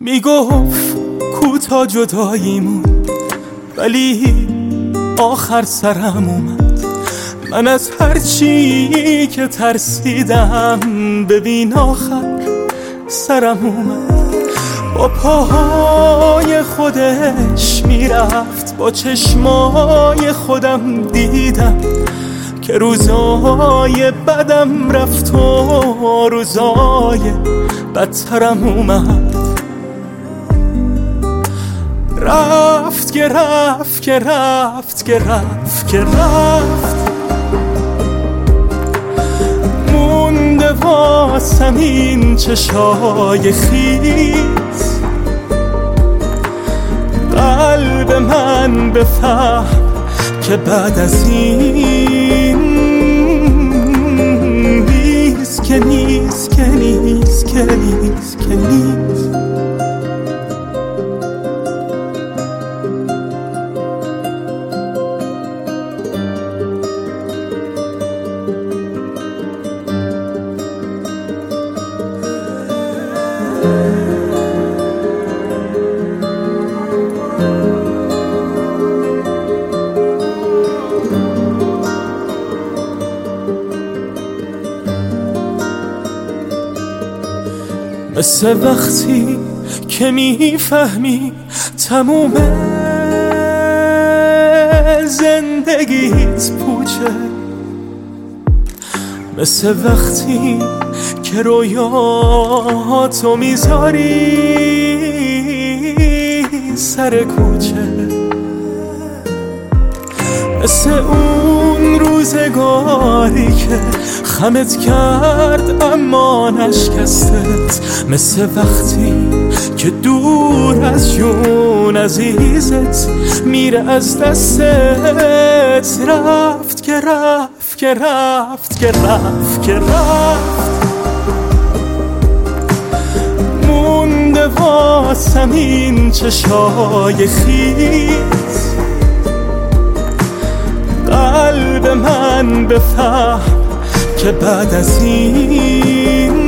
می‌گفت کوتا جداییمون ولی آخر سرم اومد. من از هرچی که ترسیدم ببین آخر سرم اومد. با پاهای خودش می‌رفت با چشمای خودم دیدم. که روزای بدم رفت و روزای بدترم اومد. رفت که رفت که رفت که رفت که رفت. مونده واسم این چشای خیز. قلب من بفهم که بعد از این نیست که نیست که نیست که نیست که نیست. مثل وقتی که می‌فهمی تموم زندگیت پوچه. مثل وقتی که رویاتو می‌ذاری سر کوچه. مثل اون روزگاری که خمت کرد اما نشکستت. مثل وقتی که دور از جون عزیزت میره از دستت. رفت که رفت که رفت که رفت که رفت. مونده واسم این چشای خیز. قلب من بفهم که بعد از این